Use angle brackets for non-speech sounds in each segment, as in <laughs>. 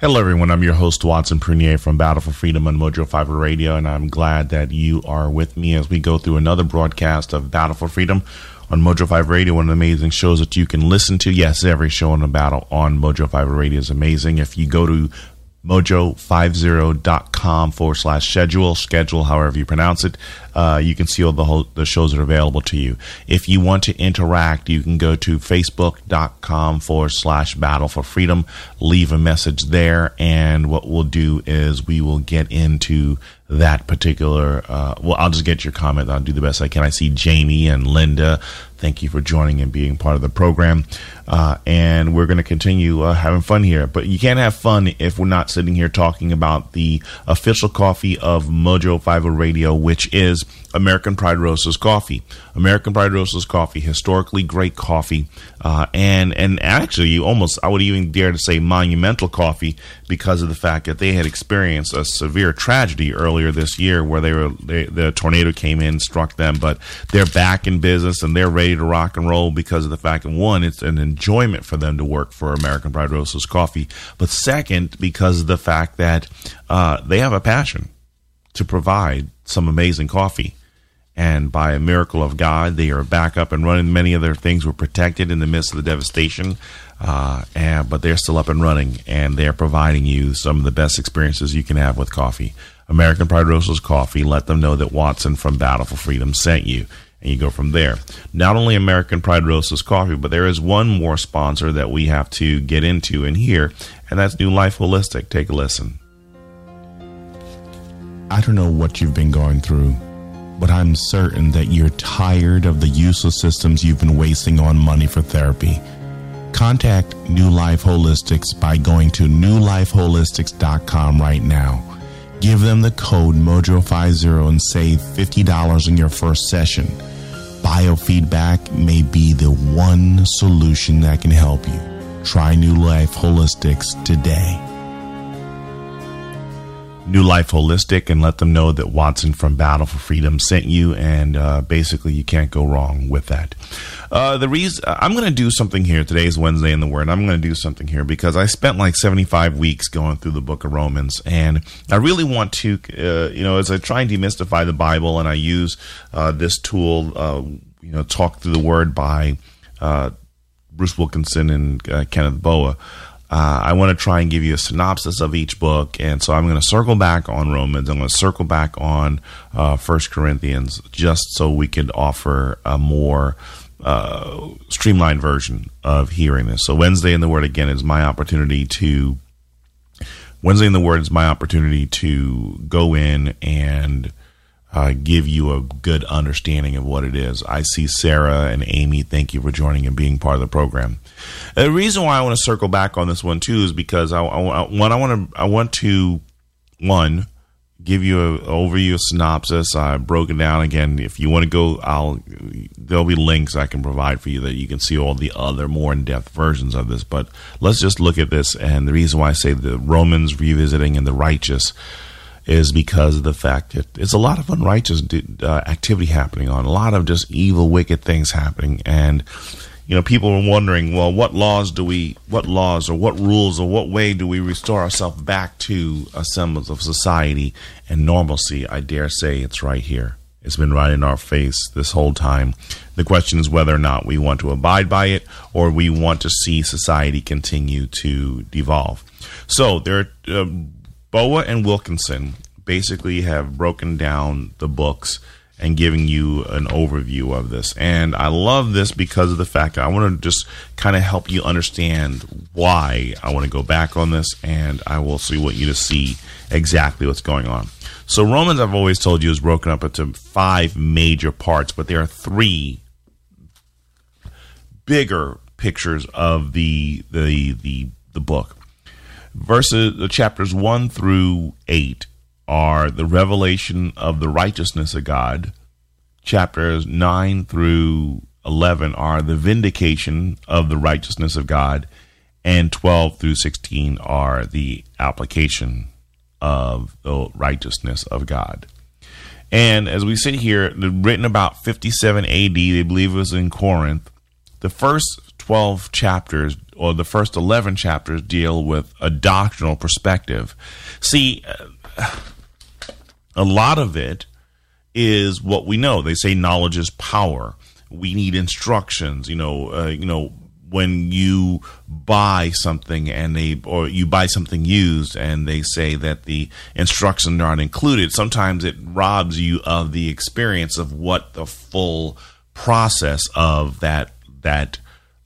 Hello, everyone. I'm your host, Watson Prunier from Battle for Freedom on Mojo 50 Radio, and I'm glad that you are with me as we go through another broadcast of Battle for Freedom on Mojo 5 Radio, one of the amazing shows that you can listen to. Yes, every show on the battle on Mojo 5 Radio is amazing. If you go to mojo50.com forward slash schedule, schedule, however you pronounce it. Uh, you can see all the, whole, the shows that are available to you. If you want to interact, you can go to facebook.com forward slash battle for freedom, leave a message there, and what we'll do is we will get into that particular. Uh, well, I'll just get your comment. I'll do the best I can. I see Jamie and Linda. Thank you for joining and being part of the program. Uh, and we're going to continue uh, having fun here. But you can't have fun if we're not sitting here talking about the official coffee of Mojo 50 Radio, which is American Pride Roasters coffee. American Pride Roasters coffee, historically great coffee, uh, and and actually you almost I would even dare to say monumental coffee because of the fact that they had experienced a severe tragedy earlier this year where they were they, the tornado came in struck them, but they're back in business and they're ready to rock and roll because of the fact that one, it's an enjoyment for them to work for American Pride Roasters coffee, but second because of the fact that uh, they have a passion to provide some amazing coffee and by a miracle of God, they are back up and running. Many of their things were protected in the midst of the devastation, uh, and, but they're still up and running, and they're providing you some of the best experiences you can have with coffee. American Pride Roasters Coffee. Let them know that Watson from Battle for Freedom sent you, and you go from there. Not only American Pride Roasters Coffee, but there is one more sponsor that we have to get into and here, and that's New Life Holistic. Take a listen. I don't know what you've been going through but I'm certain that you're tired of the useless systems you've been wasting on money for therapy. Contact New Life Holistics by going to newlifeholistics.com right now. Give them the code MOJO50 and save $50 in your first session. Biofeedback may be the one solution that can help you. Try New Life Holistics today. New Life Holistic and let them know that Watson from Battle for Freedom sent you, and uh, basically you can't go wrong with that. Uh, the reason I'm going to do something here today is Wednesday in the Word. I'm going to do something here because I spent like 75 weeks going through the Book of Romans, and I really want to, uh, you know, as I try and demystify the Bible, and I use uh, this tool, uh, you know, talk through the Word by uh, Bruce Wilkinson and Kenneth Boa. Uh, I want to try and give you a synopsis of each book, and so I'm going to circle back on Romans. I'm going to circle back on uh, First Corinthians, just so we could offer a more uh, streamlined version of hearing this. So Wednesday in the Word again is my opportunity to. Wednesday in the Word is my opportunity to go in and uh, give you a good understanding of what it is. I see Sarah and Amy. Thank you for joining and being part of the program. The reason why I want to circle back on this one too is because I, I, one I want to I want to one give you an overview, a synopsis. I broke it down again. If you want to go, I'll there'll be links I can provide for you that you can see all the other more in depth versions of this. But let's just look at this. And the reason why I say the Romans revisiting and the righteous is because of the fact that it's a lot of unrighteous uh, activity happening on, a lot of just evil, wicked things happening, and you know, people are wondering, well, what laws do we, what laws or what rules or what way do we restore ourselves back to a semblance of society and normalcy? I dare say it's right here. It's been right in our face this whole time. The question is whether or not we want to abide by it or we want to see society continue to devolve. So there, uh, Boa and Wilkinson basically have broken down the books and giving you an overview of this. And I love this because of the fact that I want to just kind of help you understand why I want to go back on this, and I will see what you to see exactly what's going on. So Romans, I've always told you, is broken up into five major parts, but there are three bigger pictures of the the the the book. Verses the chapters one through eight are the revelation of the righteousness of God. Chapters 9 through 11 are the vindication of the righteousness of God. And 12 through 16 are the application of the righteousness of God. And as we sit here, written about 57 AD, they believe it was in Corinth. The first 12 chapters or the first 11 chapters deal with a doctrinal perspective. See, a lot of it is what we know. They say knowledge is power. We need instructions. You know, uh, you know when you buy something and they or you buy something used and they say that the instructions aren't included. Sometimes it robs you of the experience of what the full process of that that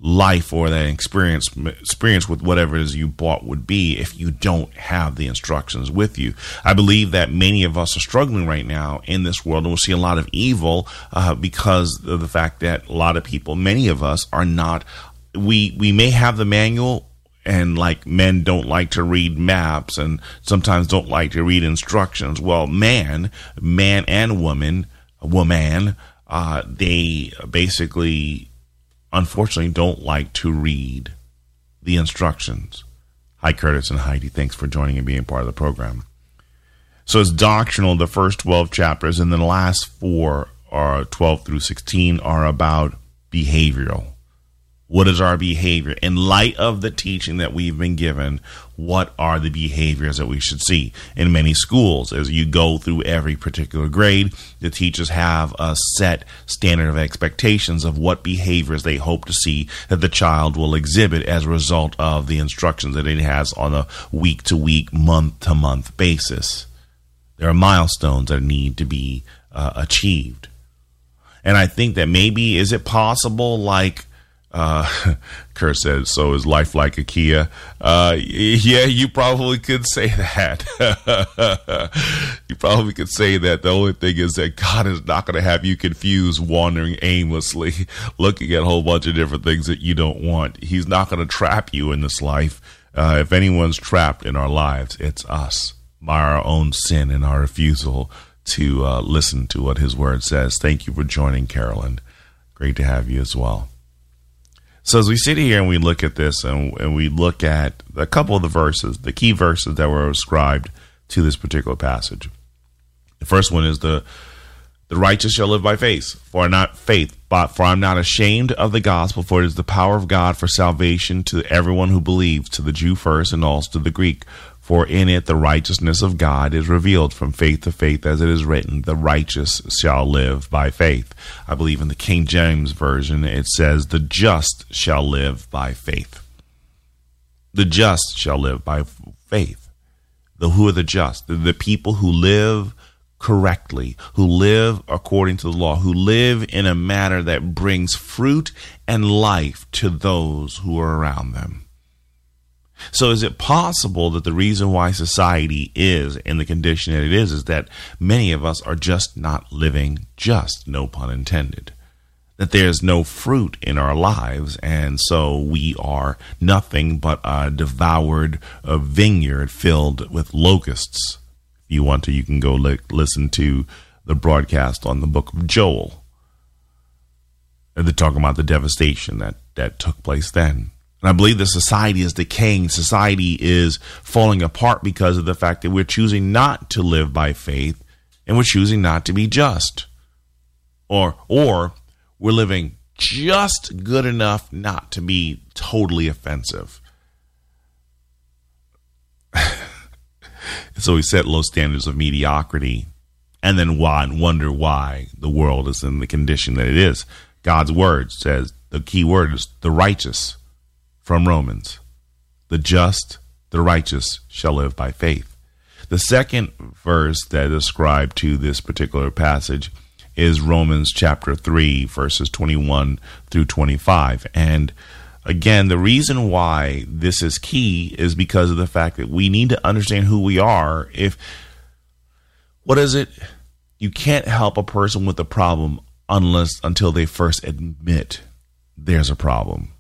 life or that experience experience with whatever it is you bought would be if you don't have the instructions with you. I believe that many of us are struggling right now in this world, and we'll see a lot of evil uh, because of the fact that a lot of people, many of us, are not. We we may have the manual. And like men don't like to read maps and sometimes don't like to read instructions. Well, man, man and woman, woman, uh, they basically unfortunately don't like to read the instructions. Hi, Curtis and Heidi. Thanks for joining and being part of the program. So it's doctrinal, the first 12 chapters, and then the last four are 12 through 16 are about behavioral. What is our behavior? In light of the teaching that we've been given, what are the behaviors that we should see? In many schools, as you go through every particular grade, the teachers have a set standard of expectations of what behaviors they hope to see that the child will exhibit as a result of the instructions that it has on a week to week, month to month basis. There are milestones that need to be uh, achieved. And I think that maybe, is it possible, like, uh, <laughs> Kurt said, so is life like a? Uh, yeah, you probably could say that. <laughs> you probably could say that. The only thing is that God is not going to have you confused, wandering aimlessly, <laughs> looking at a whole bunch of different things that you don't want. He's not going to trap you in this life. Uh, if anyone's trapped in our lives, it's us by our own sin and our refusal to uh, listen to what His Word says. Thank you for joining, Carolyn. Great to have you as well. So as we sit here and we look at this and, and we look at a couple of the verses, the key verses that were ascribed to this particular passage. The first one is the the righteous shall live by faith, for not faith, but for I'm not ashamed of the gospel, for it is the power of God for salvation to everyone who believes, to the Jew first and also to the Greek. For in it the righteousness of God is revealed from faith to faith, as it is written, the righteous shall live by faith. I believe in the King James Version it says, the just shall live by faith. The just shall live by faith. The who are the just? The, the people who live correctly, who live according to the law, who live in a manner that brings fruit and life to those who are around them. So, is it possible that the reason why society is in the condition that it is is that many of us are just not living just, no pun intended? That there's no fruit in our lives, and so we are nothing but a devoured a vineyard filled with locusts. If you want to, you can go li- listen to the broadcast on the book of Joel. They're talking about the devastation that, that took place then. And I believe that society is decaying. Society is falling apart because of the fact that we're choosing not to live by faith and we're choosing not to be just. Or or we're living just good enough not to be totally offensive. <laughs> so we set low standards of mediocrity and then why, wonder why the world is in the condition that it is. God's word says the key word is the righteous from Romans. The just, the righteous shall live by faith. The second verse that is ascribed to this particular passage is Romans chapter 3, verses 21 through 25. And again, the reason why this is key is because of the fact that we need to understand who we are. If, what is it? You can't help a person with a problem unless, until they first admit there's a problem.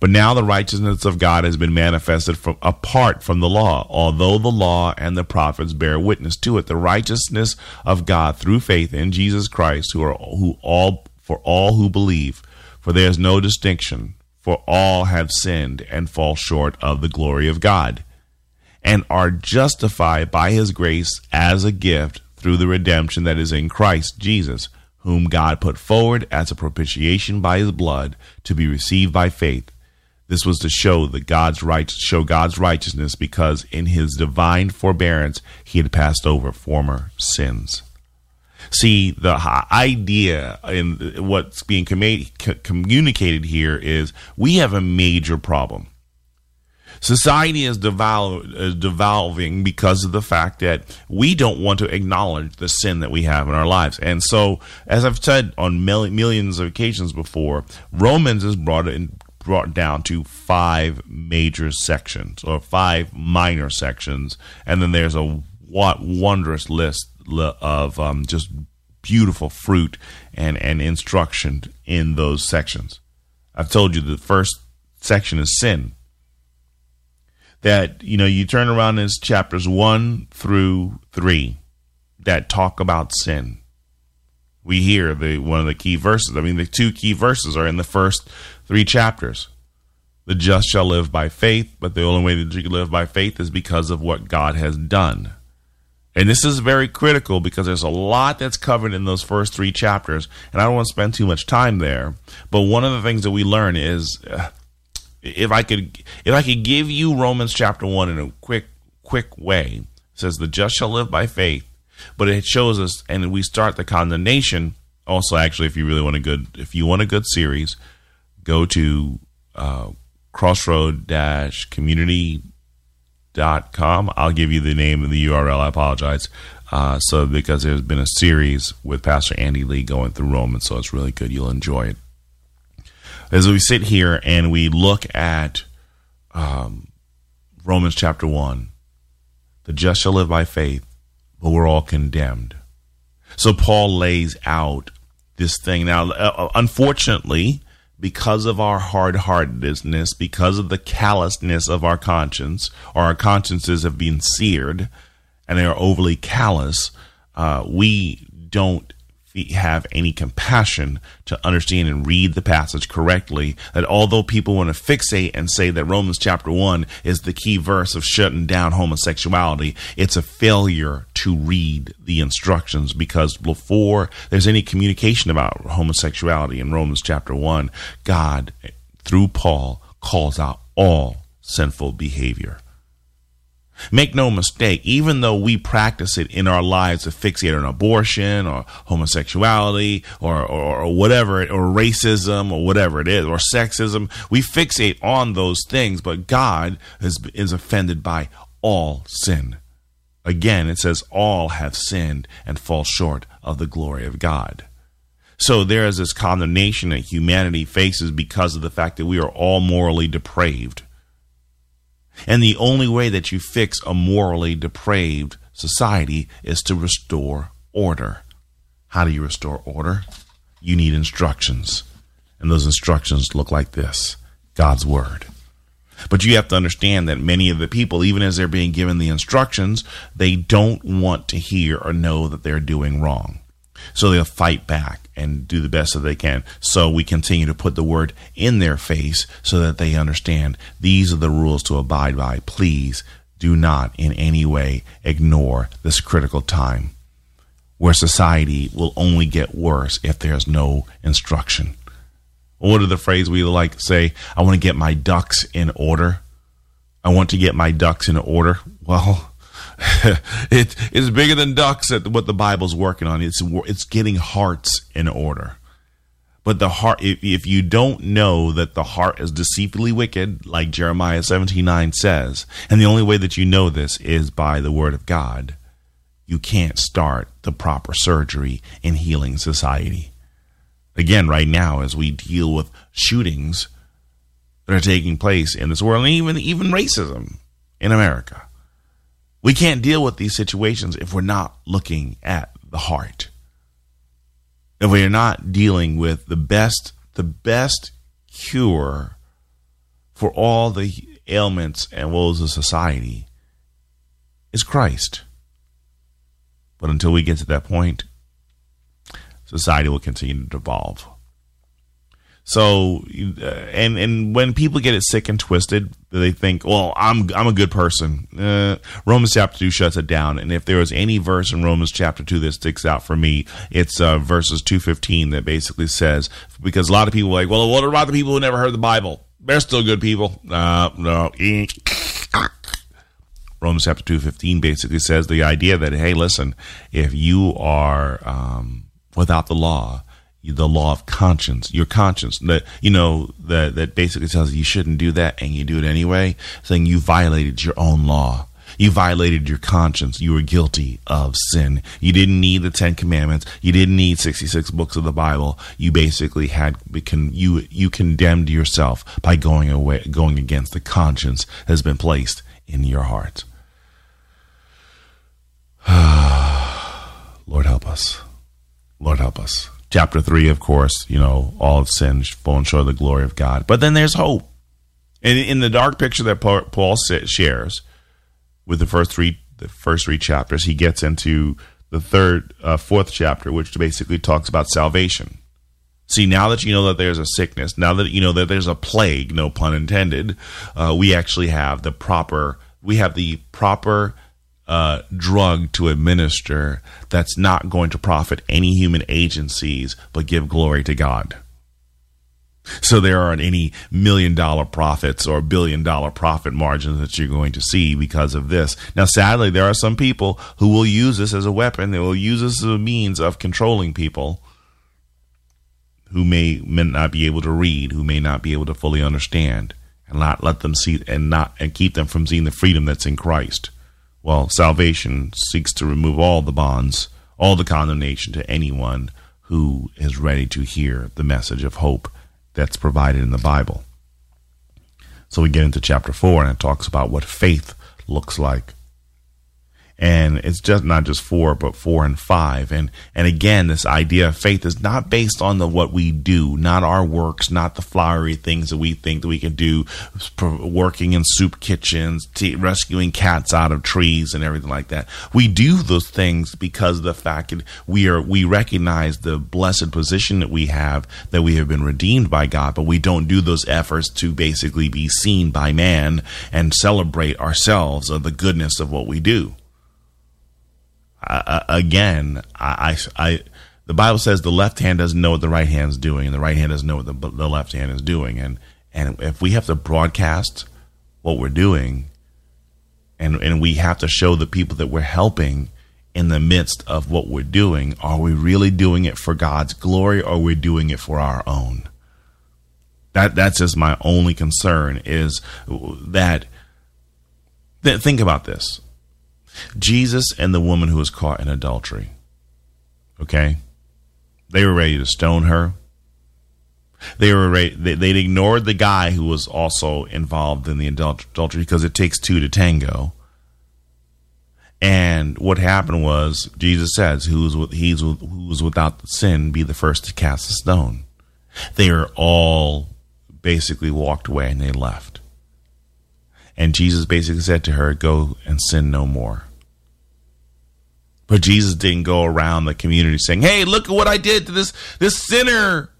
But now the righteousness of God has been manifested from apart from the law, although the law and the prophets bear witness to it. The righteousness of God through faith in Jesus Christ, who are who all for all who believe, for there is no distinction, for all have sinned and fall short of the glory of God, and are justified by his grace as a gift through the redemption that is in Christ Jesus, whom God put forward as a propitiation by his blood to be received by faith this was to show that God's right show God's righteousness because in his divine forbearance he had passed over former sins. See, the idea in what's being communicated here is we have a major problem. Society is, devol- devolving because of the fact that we don't want to acknowledge the sin that we have in our lives. And so, as I've said on mil- millions of occasions before, Romans is brought in, brought down to five major sections or five minor sections, and then there's a what wondrous list of um, just beautiful fruit and, and instruction in those sections. I've told you the first section is sin. That, you know, you turn around in chapters one through three that talk about sin. We hear the one of the key verses. I mean, the two key verses are in the first three chapters. The just shall live by faith, but the only way that you can live by faith is because of what God has done. And this is very critical because there's a lot that's covered in those first three chapters, and I don't want to spend too much time there. But one of the things that we learn is, uh, if I could, if I could give you Romans chapter one in a quick, quick way, says the just shall live by faith, but it shows us, and we start the condemnation. Also, actually, if you really want a good, if you want a good series, go to uh, crossroad-community.com. I'll give you the name of the URL. I apologize. Uh, so because there's been a series with Pastor Andy Lee going through Romans, so it's really good. You'll enjoy it. As we sit here and we look at um, Romans chapter one, the just shall live by faith, but we're all condemned. So Paul lays out this thing now. Uh, unfortunately, because of our hard heartedness, because of the callousness of our conscience, or our consciences have been seared and they are overly callous, uh, we don't have any compassion to understand and read the passage correctly. That although people want to fixate and say that Romans chapter 1 is the key verse of shutting down homosexuality, it's a failure to read the instructions because before there's any communication about homosexuality in Romans chapter 1, God, through Paul, calls out all sinful behavior. Make no mistake, even though we practice it in our lives to fixate on abortion or homosexuality or, or, or, whatever, or racism or whatever it is, or sexism, we fixate on those things, but God is, is offended by all sin. Again, it says, all have sinned and fall short of the glory of God. So there is this condemnation that humanity faces because of the fact that we are all morally depraved. And the only way that you fix a morally depraved society is to restore order. How do you restore order? You need instructions. And those instructions look like this God's Word. But you have to understand that many of the people, even as they're being given the instructions, they don't want to hear or know that they're doing wrong. So they'll fight back and do the best that they can. So we continue to put the word in their face so that they understand these are the rules to abide by. Please do not in any way ignore this critical time. where society will only get worse if there's no instruction. What are the phrase we like to say? I want to get my ducks in order. I want to get my ducks in order. Well, <laughs> it is bigger than ducks at what the Bible's working on. It's it's getting hearts in order. But the heart, if, if you don't know that the heart is deceitfully wicked, like Jeremiah 17 9 says, and the only way that you know this is by the word of God, you can't start the proper surgery in healing society. Again, right now, as we deal with shootings that are taking place in this world, and even, even racism in America, we can't deal with these situations if we're not looking at the heart if we are not dealing with the best the best cure for all the ailments and woes of society is Christ. But until we get to that point, society will continue to devolve. So, uh, and and when people get it sick and twisted, they think, "Well, I'm I'm a good person." Uh, Romans chapter two shuts it down. And if there is any verse in Romans chapter two that sticks out for me, it's uh, verses two fifteen that basically says, because a lot of people are like, "Well, what about the people who never heard the Bible? They're still good people." Uh, no, Romans chapter two fifteen basically says the idea that hey, listen, if you are um, without the law the law of conscience, your conscience that you know that that basically tells you you shouldn't do that and you do it anyway, saying you violated your own law. You violated your conscience. You were guilty of sin. You didn't need the Ten Commandments. You didn't need sixty-six books of the Bible. You basically had you you condemned yourself by going away, going against the conscience that has been placed in your heart. <sighs> Lord help us. Lord help us chapter 3 of course you know all of sin fallen short of the glory of god. But then there's hope. And in the dark picture that paul shares with the first three the first three chapters he gets into the third uh, fourth chapter which basically talks about salvation. See now that you know that there's a sickness now that you know that there's a plague no pun intended uh, we actually have the proper we have the proper uh, drug to administer that's not going to profit any human agencies but give glory to God. So there aren't any million dollar profits or billion dollar profit margins that you're going to see because of this. Now, sadly, there are some people who will use this as a weapon. They will use this as a means of controlling people who may, may not be able to read, who may not be able to fully understand, and not let them see and not and keep them from seeing the freedom that's in Christ. Well, salvation seeks to remove all the bonds, all the condemnation to anyone who is ready to hear the message of hope that's provided in the Bible. So we get into chapter 4 and it talks about what faith looks like and it's just not just four but four and five. And and again this idea of faith is not based on the what we do not our works not the flowery things that we think that we can do working in soup kitchens t- rescuing cats out of trees and everything like that. We do those things because of the fact that we are we recognize the blessed position that we have that we have been redeemed by God but we don't do those efforts to basically be seen by man and celebrate ourselves of the goodness of what we do uh, again, I, I, I, the Bible says the left hand doesn't know what the right hand is doing, and the right hand doesn't know what the, the left hand is doing. And and if we have to broadcast what we're doing, and and we have to show the people that we're helping in the midst of what we're doing, are we really doing it for God's glory, or we're we doing it for our own? That that's just my only concern is that. that think about this Jesus and the woman who was caught in adultery. Okay? They were ready to stone her. They were ready, they, would ignored the guy who was also involved in the adultery because it takes two to tango. And what happened was Jesus says, "Who's with, he's with, who's without sin, be the first to cast a stone." They are all basically walked away and they left. And Jesus basically said to her, "Go and sin no more." But Jesus didn't go around the community saying, "Hey, look at what I did to this this sinner."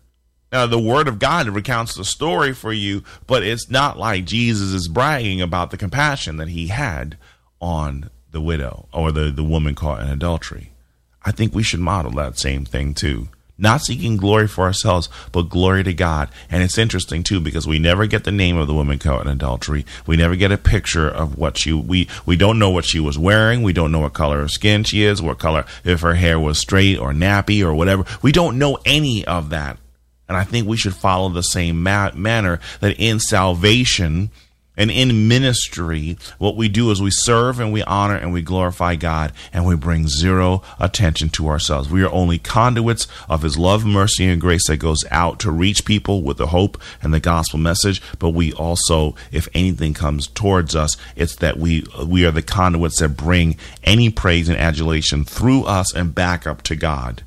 Now, the Word of God recounts the story for you, but it's not like Jesus is bragging about the compassion that he had on the widow or the, the woman caught in adultery. I think we should model that same thing too. Not seeking glory for ourselves, but glory to God. And it's interesting too because we never get the name of the woman caught in adultery. We never get a picture of what she we we don't know what she was wearing. We don't know what color of skin she is, what color if her hair was straight or nappy or whatever. We don't know any of that. And I think we should follow the same ma- manner that in salvation and in ministry, what we do is we serve and we honor and we glorify God and we bring zero attention to ourselves. We are only conduits of His love, mercy, and grace that goes out to reach people with the hope and the gospel message. But we also, if anything comes towards us, it's that we we are the conduits that bring any praise and adulation through us and back up to God.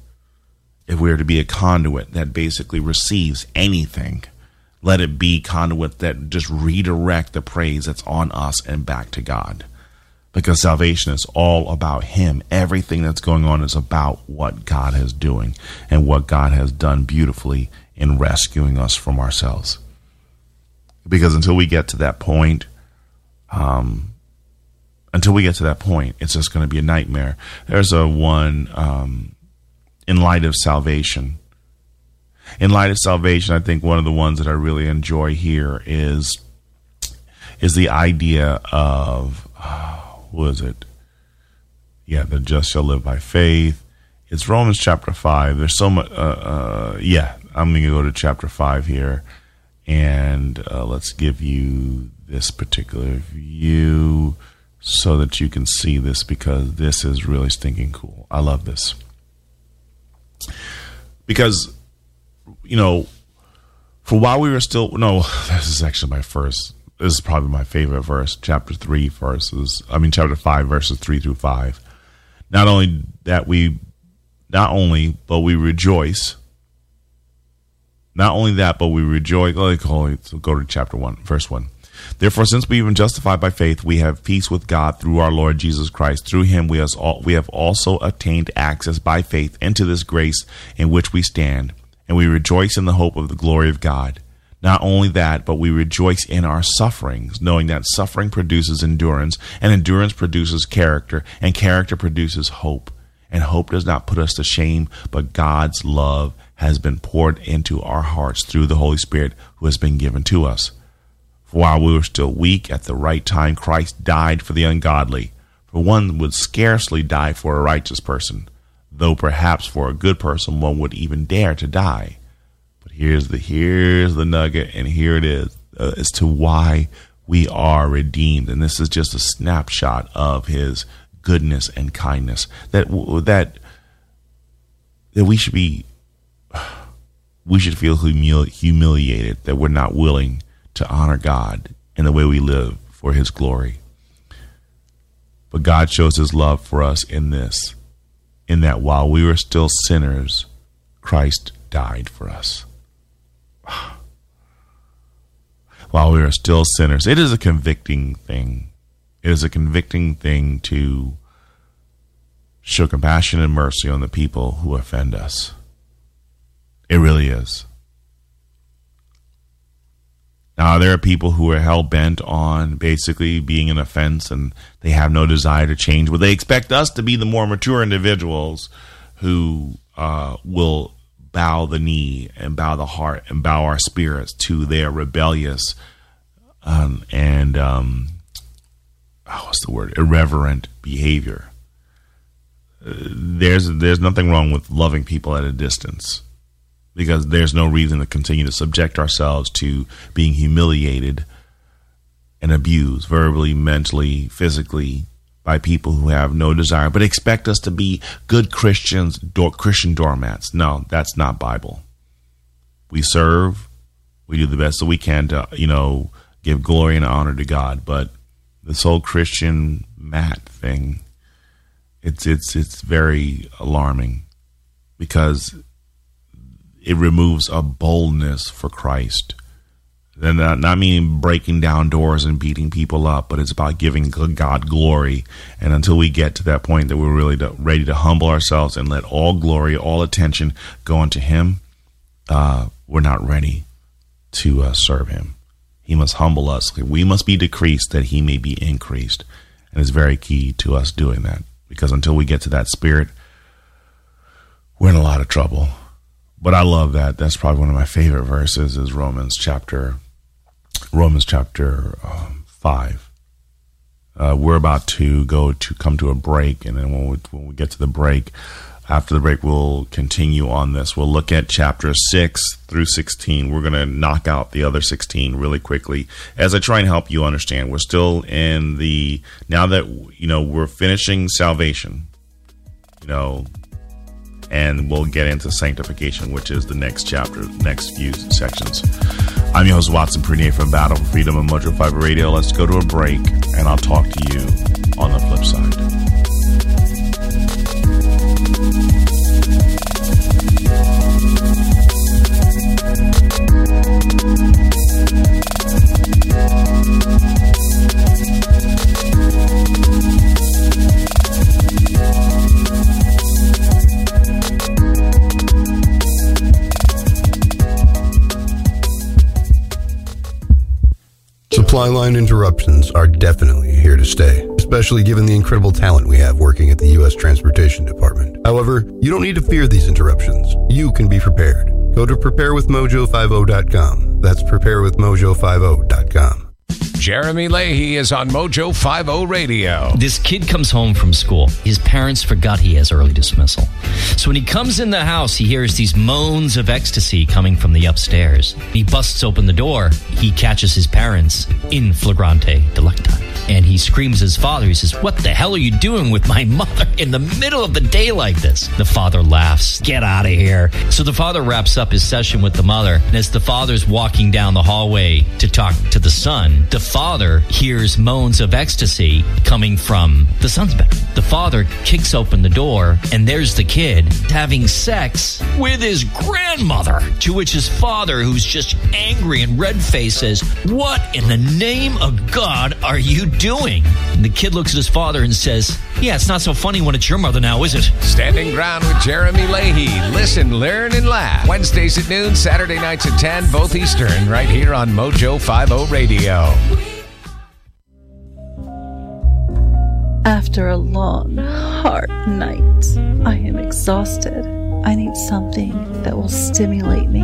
If we are to be a conduit that basically receives anything let it be conduit that just redirect the praise that's on us and back to God. Because salvation is all about Him. Everything that's going on is about what God is doing and what God has done beautifully in rescuing us from ourselves. Because until we get to that point, um, until we get to that point, it's just going to be a nightmare. There's a one um, in light of salvation in light of salvation, I think one of the ones that I really enjoy here is is the idea of uh, what is it? Yeah, the just shall live by faith. It's Romans chapter five. There's so much. Uh, uh, yeah, I'm going to go to chapter five here, and uh, let's give you this particular view so that you can see this because this is really stinking cool. I love this because you know, for while we were still no, this is actually my first. This is probably my favorite verse, chapter three verses. I mean, chapter five verses three through five. Not only that we, not only but we rejoice. Not only that, but we rejoice. Like, oh, go to chapter one, verse one. Therefore, since we have been justified by faith, we have peace with God through our Lord Jesus Christ. Through him we have also attained access by faith into this grace in which we stand and we rejoice in the hope of the glory of God. Not only that, but we rejoice in our sufferings, knowing that suffering produces endurance, and endurance produces character, and character produces hope. And hope does not put us to shame, but God's love has been poured into our hearts through the Holy Spirit who has been given to us. For while we were still weak, at the right time Christ died for the ungodly. For one would scarcely die for a righteous person though perhaps for a good person one would even dare to die. But here's the here's the nugget, and here it is uh, as to why we are redeemed, and this is just a snapshot of His goodness and kindness that that that we should be <sighs> we should feel humili- humiliated that we're not willing to honor God in the way we live for His glory. But God shows His love for us in this in that while we were still sinners, Christ died for us. <sighs> while we are still sinners, it is a convicting thing. It is a convicting thing to show compassion and mercy on the people who offend us. It really is. Now, there are people who are hell bent on basically being an offense and they have no desire to change. But they expect us to be the more mature individuals who uh, will bow the knee and bow the heart and bow our spirits to their rebellious um, and, um, oh, what's the word, irreverent behavior. Uh, there's there's nothing wrong with loving people at a distance because there's no reason to continue to subject ourselves to being humiliated and abused verbally, mentally, physically by people who have no desire, but expect us to be good Christians, Christian doormats. No, that's not Bible. We serve, we do the best that we can to, you know, give glory and honor to God, but this whole Christian mat thing, it's it's it's very alarming because it removes a boldness for Christ. And not, not meaning breaking down doors and beating people up, but it's about giving God glory. And until we get to that point that we're really ready to humble ourselves and let all glory, all attention go unto Him, uh, we're not ready to uh, serve Him. He must humble us. We must be decreased that He may be increased. And it's very key to us doing that because until we get to that spirit, we're in a lot of trouble. But I love that. That's probably one of my favorite verses is Romans chapter Romans chapter um, five. Uh, we're about to go to come to a break, and then when we, when we get to the break, after the break, we'll continue on this. We'll look at chapter 6 through 16. We're going to knock out the other 16 really quickly as I try and help you understand. We're still in the, now that, you know, we're finishing salvation, you know, and we'll get into sanctification, which is the next chapter, next few sections. I'm your host, Watson Prunier from Battle for Freedom and Mojo 50 Radio. Let's go to a break, and I'll talk to you on the flip side. Supply line interruptions are definitely here to stay, especially given the incredible talent we have working at the U.S. Transportation Department. However, you don't need to fear these interruptions. You can be prepared. Go to preparewithmojo50.com. That's preparewithmojo50.com. Jeremy Leahy is on Mojo 50 Radio. This kid comes home from school. His parents forgot he has early dismissal. So when he comes in the house, he hears these moans of ecstasy coming from the upstairs. He busts open the door. He catches his parents in flagrante delicto. And he screams his father. He says, What the hell are you doing with my <laughs> mother in the middle of the day like this? The father laughs, Get out of here. So the father wraps up his session with the mother. And as the father's walking down the hallway to talk to the son, the father hears moans of ecstasy coming from the son's bed. The father kicks open the door, and there's the kid having sex with his grandmother. To which his father, who's just angry and red faced, says, What in the name of God are you doing? And the kid looks at his father and says, Yeah, it's not so funny when it's your mother now, is it? Standing Ground with Jeremy Leahy. Listen, learn, and laugh. Wednesdays at noon, Saturday nights at 10, both Eastern, right here on Mojo 50 Radio. After a long, hard night, I am exhausted. I need something that will stimulate me.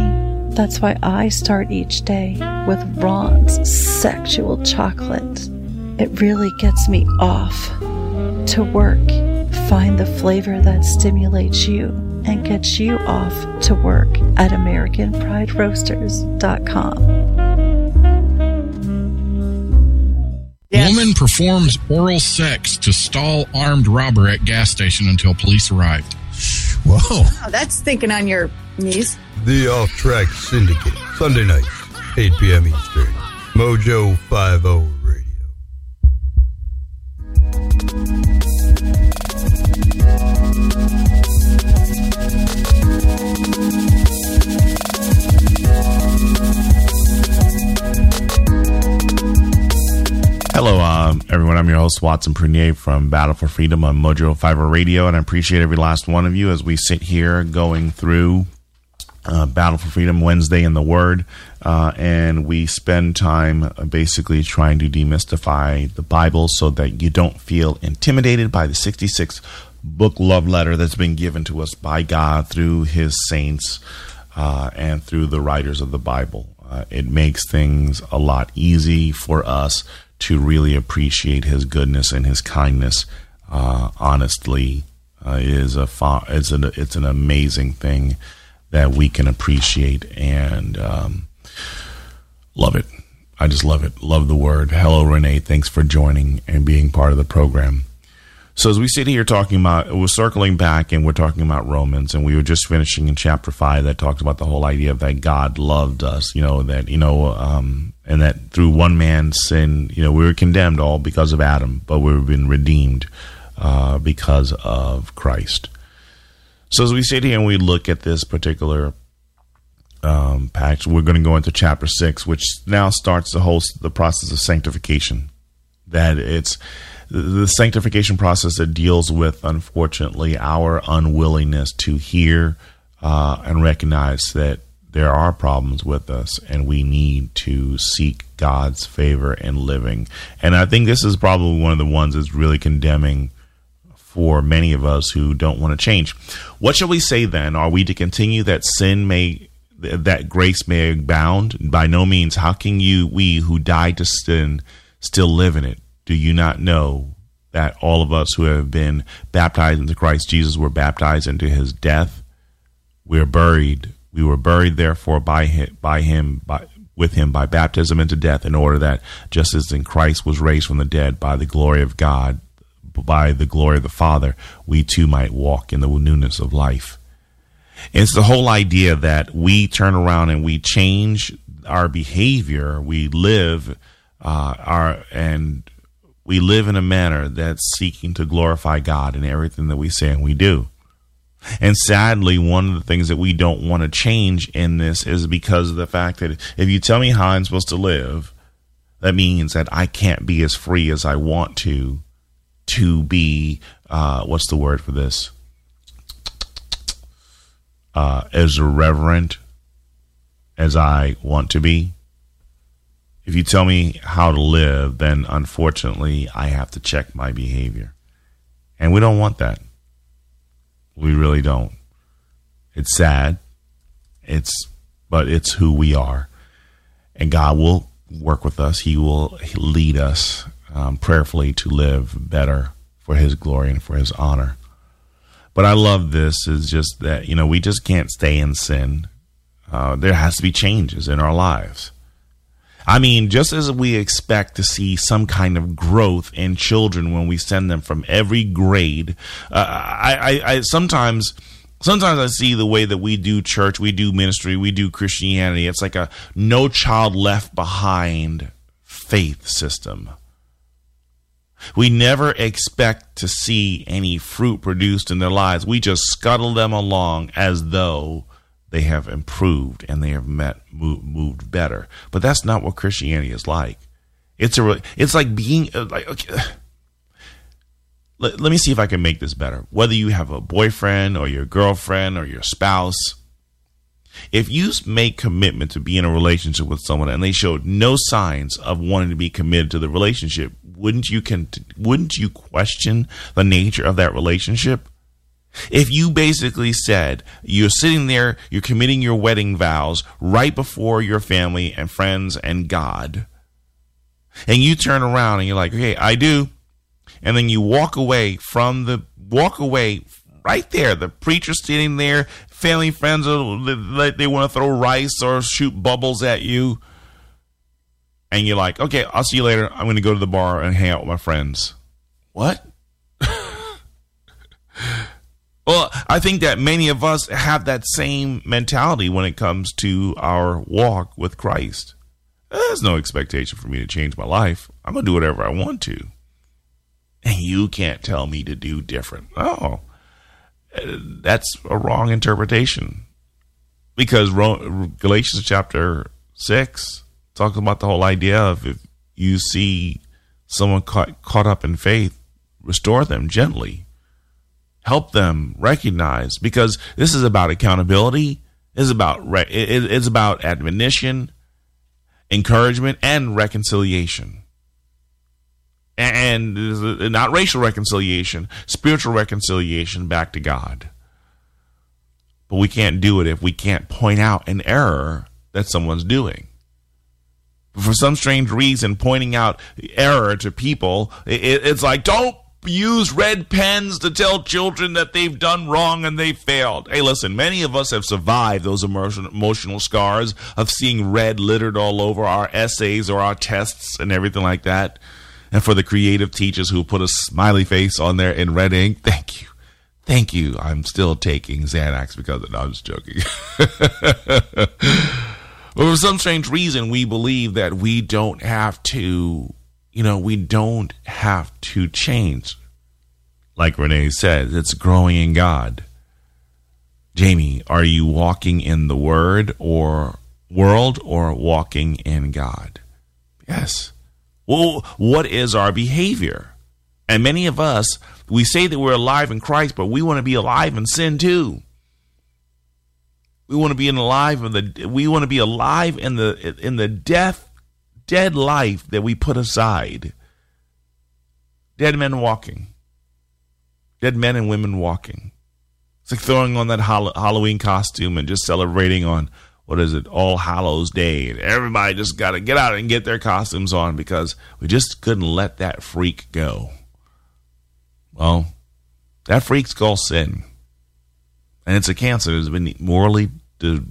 That's why I start each day with Ron's sexual chocolate. It really gets me off to work. Find the flavor that stimulates you and gets you off to work at AmericanPrideRoasters.com. Woman performs oral sex to stall armed robber at gas station until police arrived. Whoa. Oh, that's thinking on your knees. The Off Track Syndicate, Sunday nights, 8 p.m. Eastern. Mojo 50 host, Watson Prunier from Battle for Freedom on Mojo 50 Radio, and I appreciate every last one of you as we sit here going through uh, Battle for Freedom Wednesday in the Word, uh, and we spend time uh, basically trying to demystify the Bible so that you don't feel intimidated by the 66 book love letter that's been given to us by God through His saints uh, and through the writers of the Bible. Uh, it makes things a lot easy for us to really appreciate His goodness and His kindness. Uh, honestly, uh, is a fa- it's an it's an amazing thing that we can appreciate and um, love it. I just love it. Love the word. Hello, Renee. Thanks for joining and being part of the program. So as we sit here talking about, we're circling back and we're talking about Romans, and we were just finishing in chapter five that talked about the whole idea of that God loved us, you know, that you know, um, and that through one man's sin, you know, we were condemned all because of Adam, but we've been redeemed uh, because of Christ. So as we sit here and we look at this particular um, we're going to go into chapter six, which now starts the whole the process of sanctification. That it's the sanctification process that deals with, unfortunately, our unwillingness to hear uh, and recognize that there are problems with us and we need to seek God's favor in living. And I think this is probably one of the ones that's really condemning for many of us who don't want to change. What shall we say then? Are we to continue that sin may that grace may abound? By no means. How can you we who died to sin still live in it? Do you not know that all of us who have been baptized into Christ Jesus were baptized into his death? We are buried. We were buried therefore by him by him by with him by baptism into death in order that just as in Christ was raised from the dead by the glory of God by the glory of the Father, we too might walk in the newness of life. It's the whole idea that we turn around and we change our behavior. We live uh, our and we live in a manner that's seeking to glorify God in everything that we say and we do. And sadly, one of the things that we don't want to change in this is because of the fact that if you tell me how I'm supposed to live, that means that I can't be as free as I want to to be uh, what's the word for this? Uh, as irreverent as I want to be. If you tell me how to live, then unfortunately I have to check my behavior. And we don't want that. We really don't. It's sad. It's but it's who we are. And God will work with us. He will lead us um, prayerfully to live better for His glory and for His honor. But I love this is just that, you know, we just can't stay in sin. Uh, there has to be changes in our lives. I mean, just as we expect to see some kind of growth in children when we send them from every grade, uh, I, I, I sometimes sometimes I see the way that we do church, we do ministry, we do Christianity. It's like a no child left behind faith system. We never expect to see any fruit produced in their lives. We just scuttle them along as though they have improved and they have met moved better. But that's not what Christianity is like. It's a it's like being uh, like okay. <sighs> Let, let me see if I can make this better. Whether you have a boyfriend or your girlfriend or your spouse, if you make commitment to be in a relationship with someone and they showed no signs of wanting to be committed to the relationship, wouldn't you can wouldn't you question the nature of that relationship? If you basically said you're sitting there, you're committing your wedding vows right before your family and friends and God, and you turn around and you're like, okay, I do, and then you walk away from the walk away right there, the preacher sitting there, family friends, uh, they, they want to throw rice or shoot bubbles at you and you're like, okay, I'll see you later. I'm going to go to the bar and hang out with my friends. What? <laughs> well, I think that many of us have that same mentality when it comes to our walk with Christ. There's no expectation for me to change my life. I'm going to do whatever I want to. And you can't tell me to do different. Oh, that's a wrong interpretation. Because Galatians chapter 6 talks about the whole idea of if you see someone caught caught up in faith, restore them gently, help them recognize because this is about accountability. Is about it's about admonition, encouragement, and reconciliation. And uh, not racial reconciliation, spiritual reconciliation back to God. But we can't do it if we can't point out an error that someone's doing for some strange reason pointing out error to people. It's like, don't use red pens to tell children that they've done wrong and they failed. Hey, listen, many of us have survived those emotion, emotional scars of seeing red littered all over our essays or our tests and everything like that. And for the creative teachers who put a smiley face on there in red ink, thank you. Thank you. I'm still taking Xanax because of, no, I'm just joking. <laughs> But for some strange reason, we believe that we don't have to, you know, we don't have to change. Like Renee says, it's growing in God. Jamie, are you walking in the Word or world or walking in God? Yes. Well, what is our behavior? And many of us, we say that we're alive in Christ, but we want to be alive in sin too. We want to be alive in the we want to be alive in the in the death dead life that we put aside. Dead men walking. Dead men and women walking. It's like throwing on that Hall- Halloween costume and just celebrating on what is it, All Hallows Day. And everybody just got to get out and get their costumes on because we just couldn't let that freak go. Well, that freak's called sin. And it's a cancer It's been morally, de-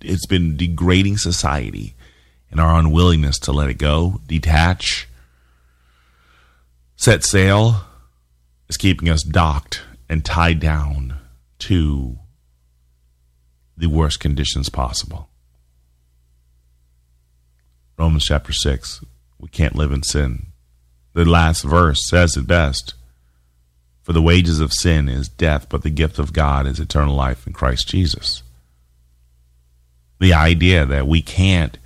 it's been degrading society and our unwillingness to let it go, detach, set sail is keeping us docked and tied down to the worst conditions possible. Romans chapter 6, we can't live in sin. The last verse says it best. For the wages of sin is death, but the gift of God is eternal life in Christ Jesus. The idea that we can't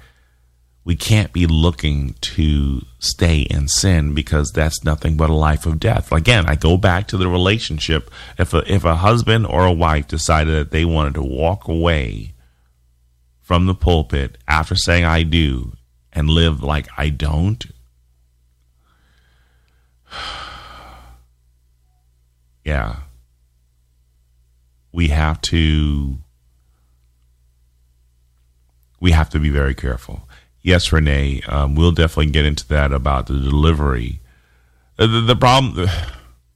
we can't be looking to stay in sin because that's nothing but a life of death. Again, I go back to the relationship. If a, if a husband or a wife decided that they wanted to walk away from the pulpit after saying I do and live like I don't, <sighs> yeah, we have to we have to be very careful yes, Renee, um, we'll definitely get into that about the delivery. Uh, the, the problem,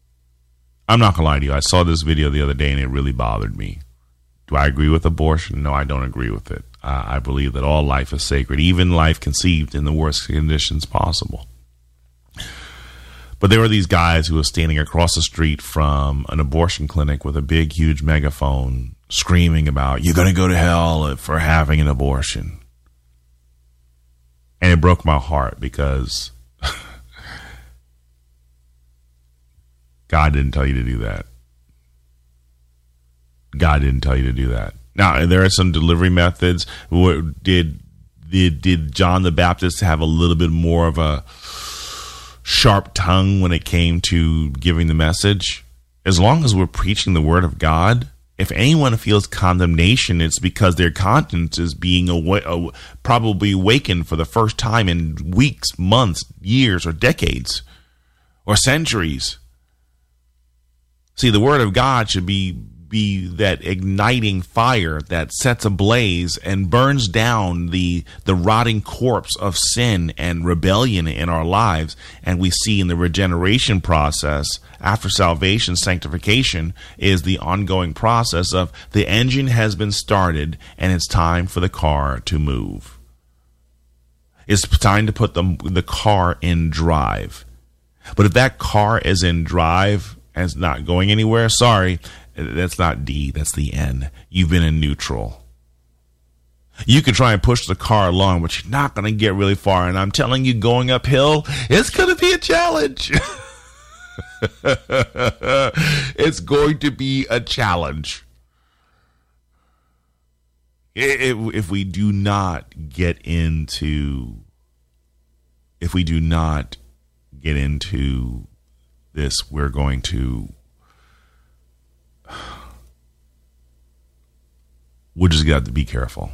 <sighs> I'm not gonna lie to you. I saw this video the other day and it really bothered me. Do I agree with abortion? No, I don't agree with it. Uh, I believe that all life is sacred, even life conceived in the worst conditions possible. But there were these guys who were standing across the street from an abortion clinic with a big, huge megaphone screaming about, You're going to go to hell for having an abortion and it broke my heart because <laughs> God didn't tell you to do that. God didn't tell you to do that. Now there are some delivery methods. Did did did John the Baptist have a little bit more of a sharp tongue when it came to giving the message? As long as we're preaching the word of God, if anyone feels condemnation, it's because their conscience is being awa- probably awakened for the first time in weeks, months, years, or decades, or centuries. See, the Word of God should be be that igniting fire that sets ablaze and burns down the the rotting corpse of sin and rebellion in our lives. And we see in the regeneration process after salvation sanctification is the ongoing process of the engine has been started and it's time for the car to move. It's time to put the the car in drive. But if that car is in drive and it's not going anywhere sorry that's not D, that's the N. You've been in neutral. You can try and push the car along, but you're not going to get really far. And I'm telling you, going uphill, it's going to be a challenge. <laughs> it's going to be a challenge. If, if we do not get into, if we do not get into this, we're going to we just got to be careful.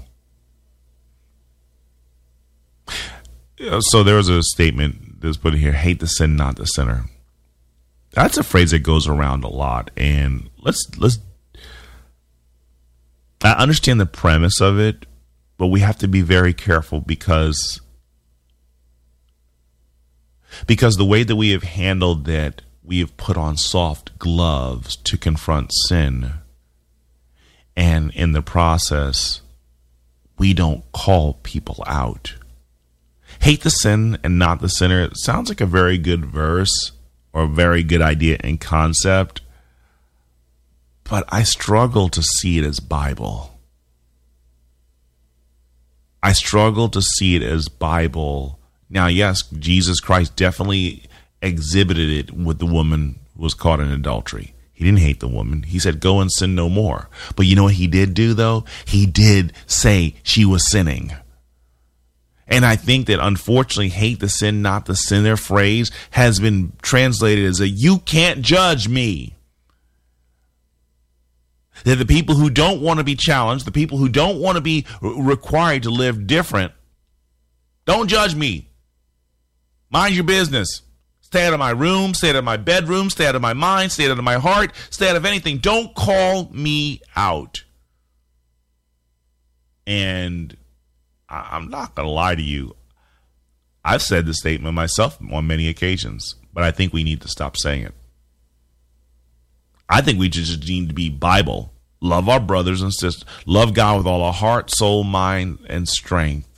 Uh, so there was a statement that was put in here: "Hate the sin, not the sinner." That's a phrase that goes around a lot, and let's let's. I understand the premise of it, but we have to be very careful because because the way that we have handled that we have put on soft gloves to confront sin. And in the process, we don't call people out. Hate the sin and not the sinner it sounds like a very good verse or a very good idea and concept, but I struggle to see it as Bible. I struggle to see it as Bible. Now, yes, Jesus Christ definitely exhibited it with the woman who was caught in adultery. He didn't hate the woman. He said, Go and sin no more. But you know what he did do, though? He did say she was sinning. And I think that unfortunately, hate the sin, not the sinner phrase has been translated as a you can't judge me. That the people who don't want to be challenged, the people who don't want to be required to live different, don't judge me. Mind your business. Stay out of my room, stay out of my bedroom, stay out of my mind, stay out of my heart, stay out of anything. Don't call me out. And I'm not going to lie to you. I've said the statement myself on many occasions, but I think we need to stop saying it. I think we just need to be Bible. Love our brothers and sisters. Love God with all our heart, soul, mind, and strength.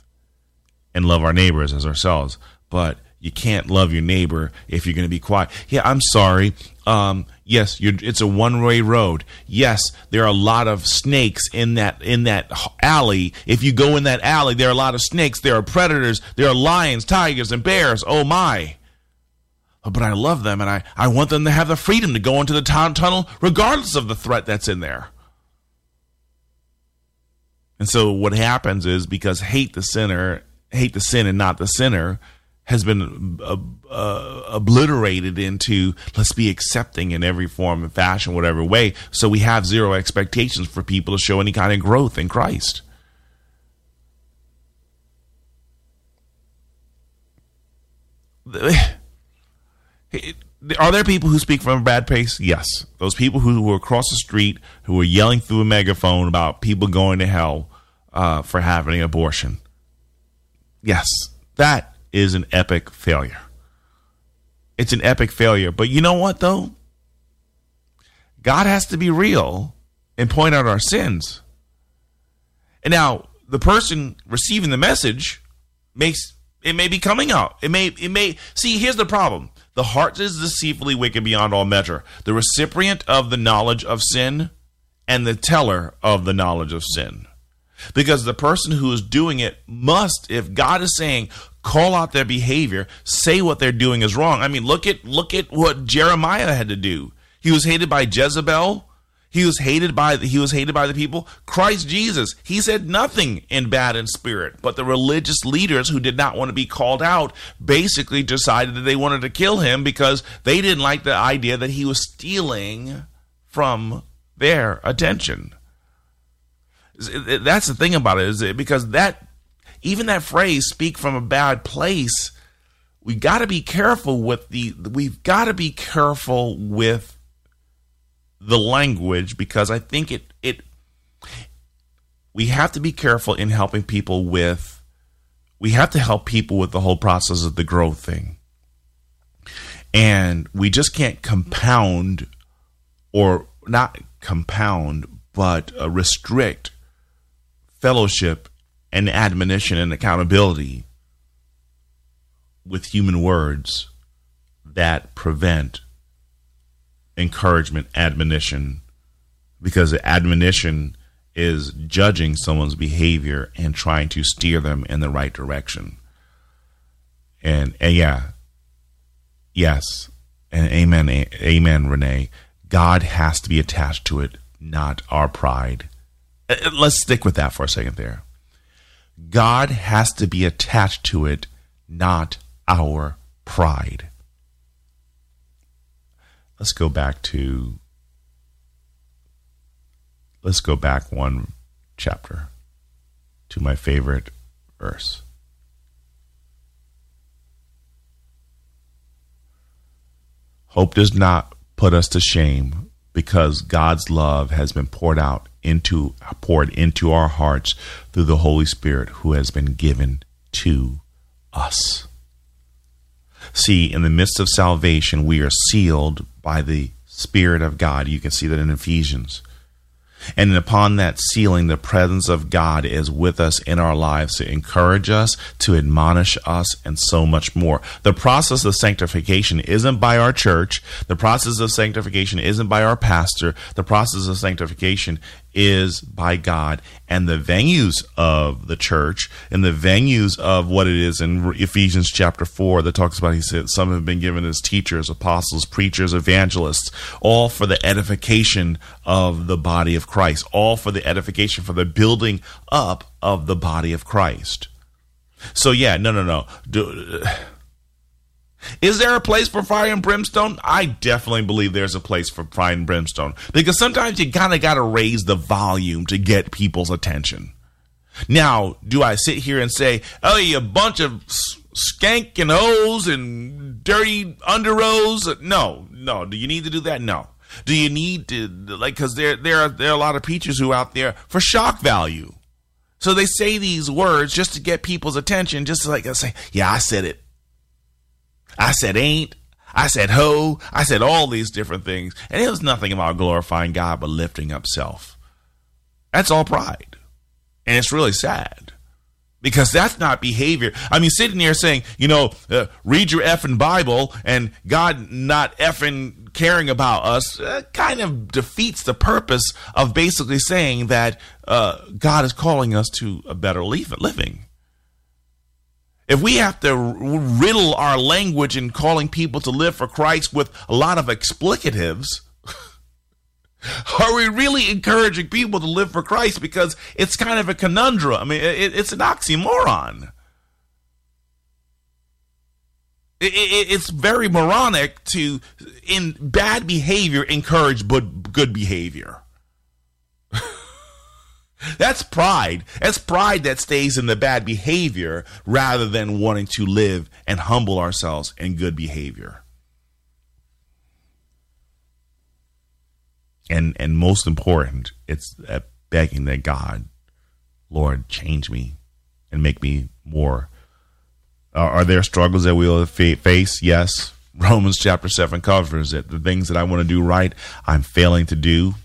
And love our neighbors as ourselves. But you can't love your neighbor if you're going to be quiet. Yeah, I'm sorry. Um, yes, it's a one-way road. Yes, there are a lot of snakes in that in that alley. If you go in that alley, there are a lot of snakes. There are predators. There are lions, tigers, and bears. Oh my! But I love them, and I, I want them to have the freedom to go into the town tunnel regardless of the threat that's in there. And so what happens is because hate the sinner, hate the sin and not the sinner, has been uh, uh, obliterated into let's be accepting in every form and fashion, whatever way. So we have zero expectations for people to show any kind of growth in Christ. Are there people who speak from a bad place? Yes. Those people who were across the street who were yelling through a megaphone about people going to hell uh, for having an abortion. Yes, that is an epic failure. It's an epic failure. But you know what, though? God has to be real and point out our sins. And now, the person receiving the message makes it may be coming out. It may it may see here's the problem. The heart is deceitfully wicked beyond all measure. The recipient of the knowledge of sin and the teller of the knowledge of sin. Because the person who is doing it must, if God is saying, call out their behavior, say what they're doing is wrong. I mean, look at look at what Jeremiah had to do. He was hated by Jezebel. He was hated by the, he was hated by the people. Christ Jesus, he said nothing in bad in spirit, but the religious leaders who did not want to be called out basically decided that they wanted to kill him because they didn't like the idea that he was stealing from their attention. That's the thing about it is because that even that phrase speak from a bad place we got to be careful with the we've got to be careful with the language because I think it it we have to be careful in helping people with we have to help people with the whole process of the growth thing. And we just can't compound or not compound but uh, restrict fellowship and admonition and accountability with human words that prevent encouragement, admonition, because admonition is judging someone's behavior and trying to steer them in the right direction. And, and yeah, yes, and amen, amen, Renee. God has to be attached to it, not our pride. Uh, let's stick with that for a second there. God has to be attached to it, not our pride. Let's go back to let's go back one chapter to my favorite verse. Hope does not put us to shame because God's love has been poured out into uh, poured into our hearts through the Holy Spirit who has been given to us. See, in the midst of salvation, we are sealed by the Spirit of God. You can see that in Ephesians. And upon that sealing, the presence of God is with us in our lives to encourage us, to admonish us, and so much more. The process of sanctification isn't by our church. The process of sanctification isn't by our pastor. The process of sanctification is by God and the venues of the church and the venues of what it is in Ephesians chapter 4 that talks about, he said, some have been given as teachers, apostles, preachers, evangelists, all for the edification of the body of Christ, all for the edification, for the building up of the body of Christ. So, yeah, no, no, no. Do, is there a place for fire and brimstone? I definitely believe there's a place for fire and brimstone because sometimes you kind of got to raise the volume to get people's attention. Now, do I sit here and say, "Oh, you a bunch of skank and hose and dirty underoos. No, no. Do you need to do that? No. Do you need to like because there there are there are a lot of preachers who out there for shock value. So they say these words just to get people's attention, just to like say, yeah, I said it. I said ain't. I said ho. I said all these different things. And it was nothing about glorifying God but lifting up self. That's all pride. And it's really sad because that's not behavior. I mean, sitting here saying, you know, uh, read your effing Bible and God not effing caring about us uh, kind of defeats the purpose of basically saying that uh, God is calling us to a better living. If we have to riddle our language in calling people to live for Christ with a lot of explicatives, <laughs> are we really encouraging people to live for Christ? Because it's kind of a conundrum. I mean, it, it's an oxymoron. It, it, it's very moronic to, in bad behavior, encourage good behavior. That's pride. That's pride that stays in the bad behavior rather than wanting to live and humble ourselves in good behavior. And and most important, it's begging that God, Lord, change me and make me more. Uh, are there struggles that we'll face? Yes. Romans chapter 7 covers it. The things that I want to do right, I'm failing to do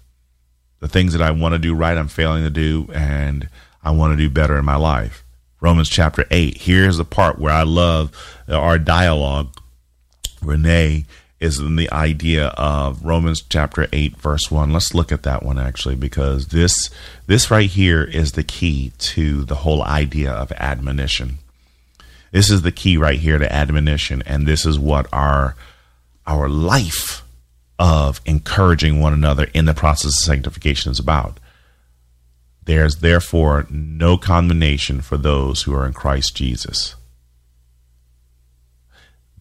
the things that I want to do right, I'm failing to do, and I want to do better in my life. Romans chapter 8. Here's the part where I love our dialogue. Renee is in the idea of Romans chapter 8 verse 1. Let's look at that one actually because this this right here is the key to the whole idea of admonition. This is the key right here to admonition and this is what our our life of encouraging one another in the process of sanctification is about. There's therefore no condemnation for those who are in Christ Jesus.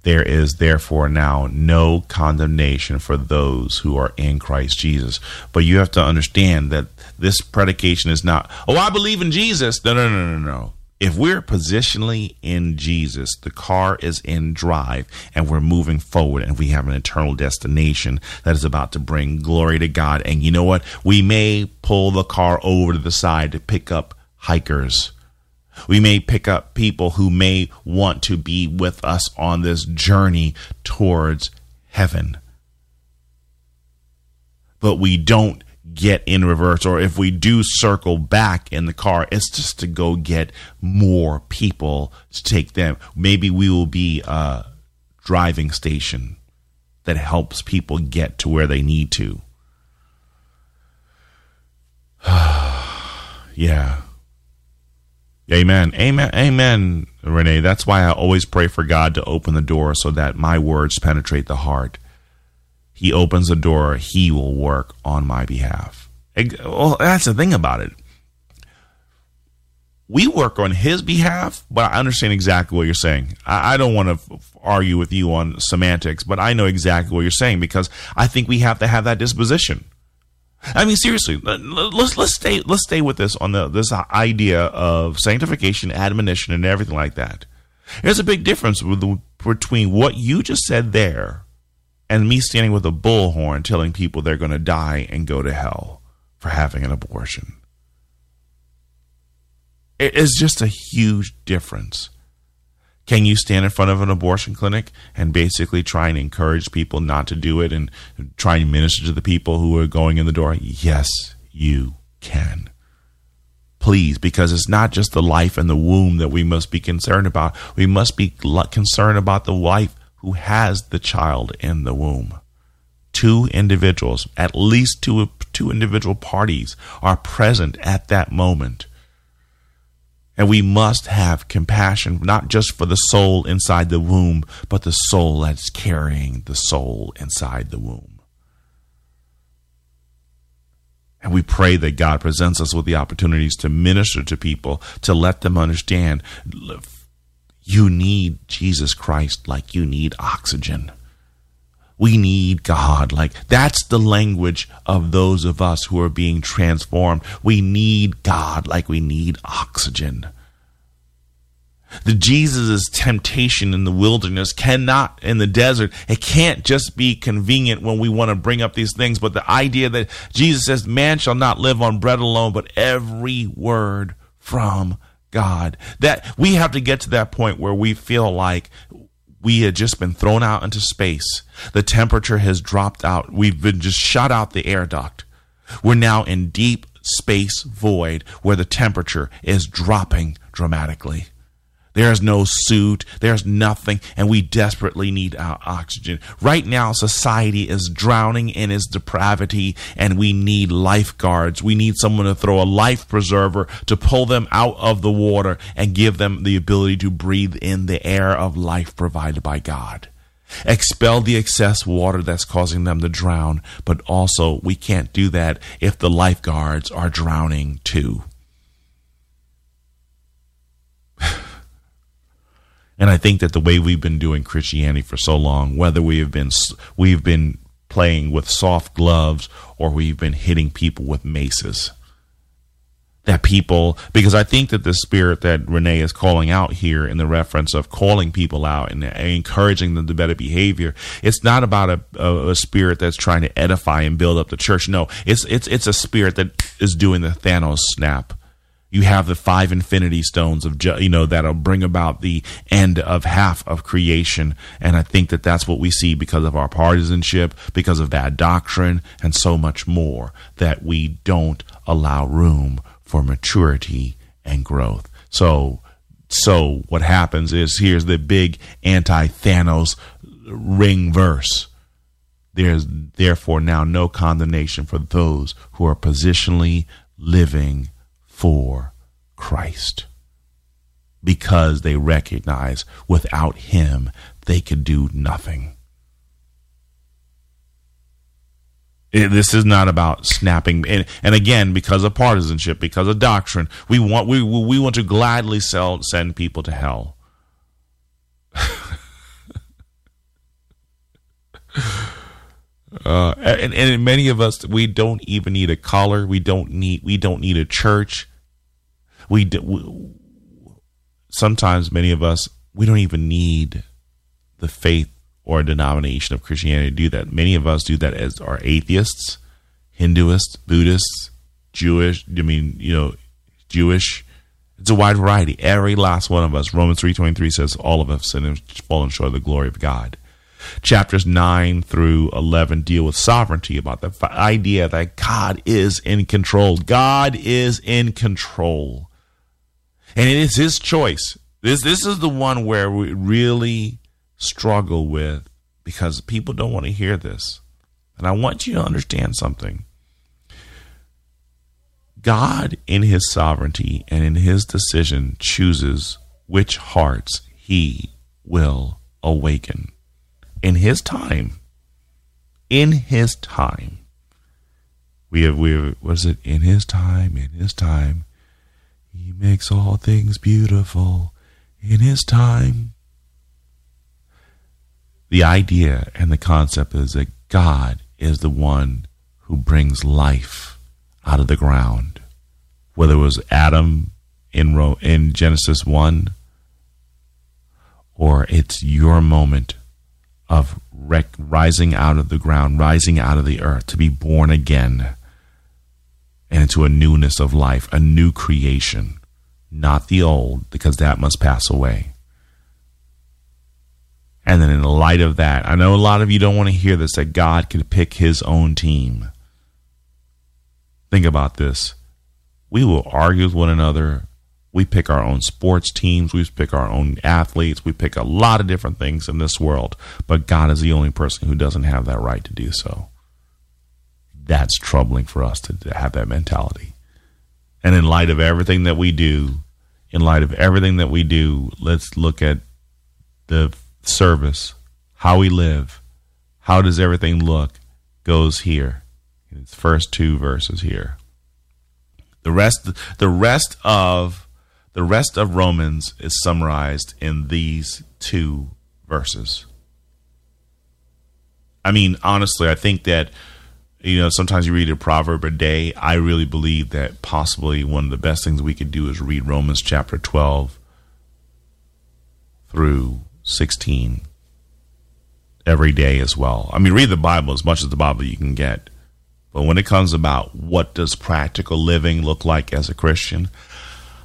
There is therefore now no condemnation for those who are in Christ Jesus. But you have to understand that this predication is not, oh, I believe in Jesus. No, no, no, no, no if we're positionally in Jesus, the car is in drive and we're moving forward and we have an eternal destination that is about to bring glory to God. And you know what? We may pull the car over to the side to pick up hikers. We may pick up people who may want to be with us on this journey towards heaven. But we don't get in reverse, or if we do circle back in the car, it's just to go get more people to take them. Maybe we will be a driving station that helps people get to where they need to. <sighs> yeah. Amen. Amen. Amen, Renee. That's why I always pray for God to open the door so that my words penetrate the heart he opens the door, he will work on my behalf. Well, that's the thing about it. We work on his behalf, but I understand exactly what you're saying. I, don't want to argue with you on semantics, but I know exactly what you're saying because I think we have to have that disposition. I mean, seriously, let's let's stay let's stay with this on the this idea of sanctification, admonition, and everything like that. There's a big difference between what you just said there and me standing with a bullhorn telling people they're going to die and go to hell for having an abortion. It is just a huge difference. Can you stand in front of an abortion clinic and basically try and encourage people not to do it and try and minister to the people who are going in the door? Yes, you can. Please, because it's not just the life in the womb that we must be concerned about. We must be concerned about the wife who has the child in the womb. Two individuals, at least two, two individual parties, are present at that moment. And we must have compassion, not just for the soul inside the womb, but the soul that's carrying the soul inside the womb. And we pray that God presents us with the opportunities to minister to people, to let them understand you need Jesus Christ like you need oxygen. We need God. Like that's the language of those of us who are being transformed. We need God like we need oxygen. The Jesus' temptation in the wilderness cannot, in the desert, it can't just be convenient when we want to bring up these things, but the idea that Jesus says, man shall not live on bread alone, but every word from God. That we have to get to that point where we feel like we had just been thrown out into space. The temperature has dropped out. We've been just shut out the air duct. We're now in deep space void where the temperature is dropping dramatically. There's no suit, there's nothing, and we desperately need our oxygen. Right now, society is drowning in its depravity, and we need lifeguards. We need someone to throw a life preserver to pull them out of the water and give them the ability to breathe in the air of life provided by God. Expel the excess water that's causing them to drown, but also we can't do that if the lifeguards are drowning too. And I think that the way we've been doing Christianity for so long, whether we have been we've been playing with soft gloves or we've been hitting people with maces, that people because I think that the spirit that Renee is calling out here in the reference of calling people out and uh, encouraging them to better behavior, it's not about a, a, a spirit that's trying to edify and build up the church. No, it's it's it's a spirit that is doing the Thanos snap you have the five infinity stones of you know that'll bring about the end of half of creation. And i think that that's what we see because of our partisanship because of bad doctrine and so much more that we don't allow room for maturity and growth. So so what happens is here's the big anti-thanos ring verse. There's therefore now no condemnation for those who are positionally living for Christ. Because they recognize without him they could do nothing. this is not about snapping. And, and again because of partisanship because of doctrine we want we we want to gladly sell, send people to hell. Uh, and, and many of us we don't even need a collar. We don't need we don't need a church we, we sometimes many of us we don't even need the faith or denomination of Christianity to do that. Many of us do that as our atheists, Hinduists, Buddhists, Jewish. I mean, you know, Jewish. It's a wide variety. Every last one of us. Romans three twenty three says all of us and fallen short of the glory of God. Chapters nine through eleven deal with sovereignty, about the idea that God is in control. God is in control and it is his choice. This this is the one where we really struggle with because people don't want to hear this. And I want you to understand something. God, in his sovereignty and in his decision, chooses which hearts he will awaken in his time. In his time. We have, we have, what is it? In his time, in his time, he makes all things beautiful in His time. The idea and the concept is that God is the one who brings life out of the ground. Whether it was Adam in, in Genesis 1 or it's your moment of rec- rising out of the ground, rising out of the earth to be born again and into a newness of life, a new creation, not the old, because that must pass away. And then, in the light of that, I know a lot of you don't want to hear this that God could pick his own team. Think about this. We will argue with one another. We pick our own sports teams. We pick our own athletes. We pick a lot of different things in this world. But God is the only person who doesn't have that right to do so that's troubling for us to, to have that mentality. And in light of everything that we do, in light of everything that we do, let's look at the service, how we live, how does everything look, goes here. It's first two verses here. The rest the rest of the rest of Romans is summarized in these two verses. I mean, honestly, I think that you know, sometimes you read a proverb a day. I really believe that possibly one of the best things we could do is read Romans chapter 12 through 16 every day as well. I mean, read the Bible as much as the Bible you can get. But when it comes about what does practical living look like as a Christian,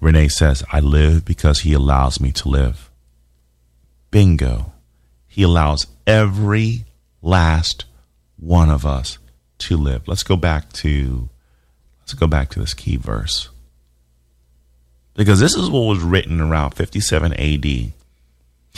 Renee says, I live because he allows me to live. Bingo. He allows every last one of us to live. Let's go back to let's go back to this key verse. Because this is what was written around 57 AD.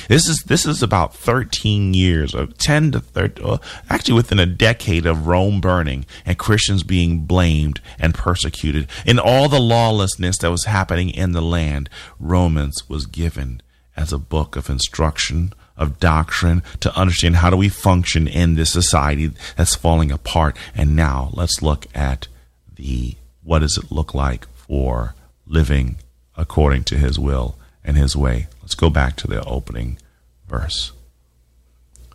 This is this is about 13 years of 10 to 30 uh, actually within a decade of Rome burning and Christians being blamed and persecuted in all the lawlessness that was happening in the land Romans was given as a book of instruction of doctrine to understand how do we function in this society that's falling apart and now let's look at the what does it look like for living according to his will and his way. Let's go back to the opening verse.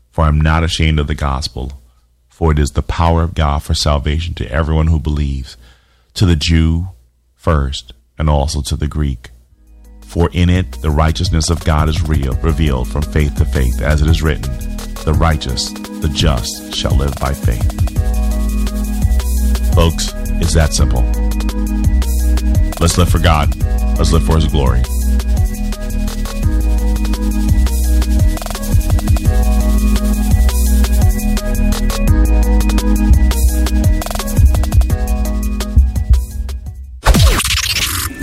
For I'm not ashamed of the gospel, for it is the power of God for salvation to everyone who believes, to the Jew first, and also to the Greek. For in it the righteousness of God is real, revealed from faith to faith, as it is written, The righteous, the just, shall live by faith. Folks, it's that simple. Let's live for God. Let's live for His glory.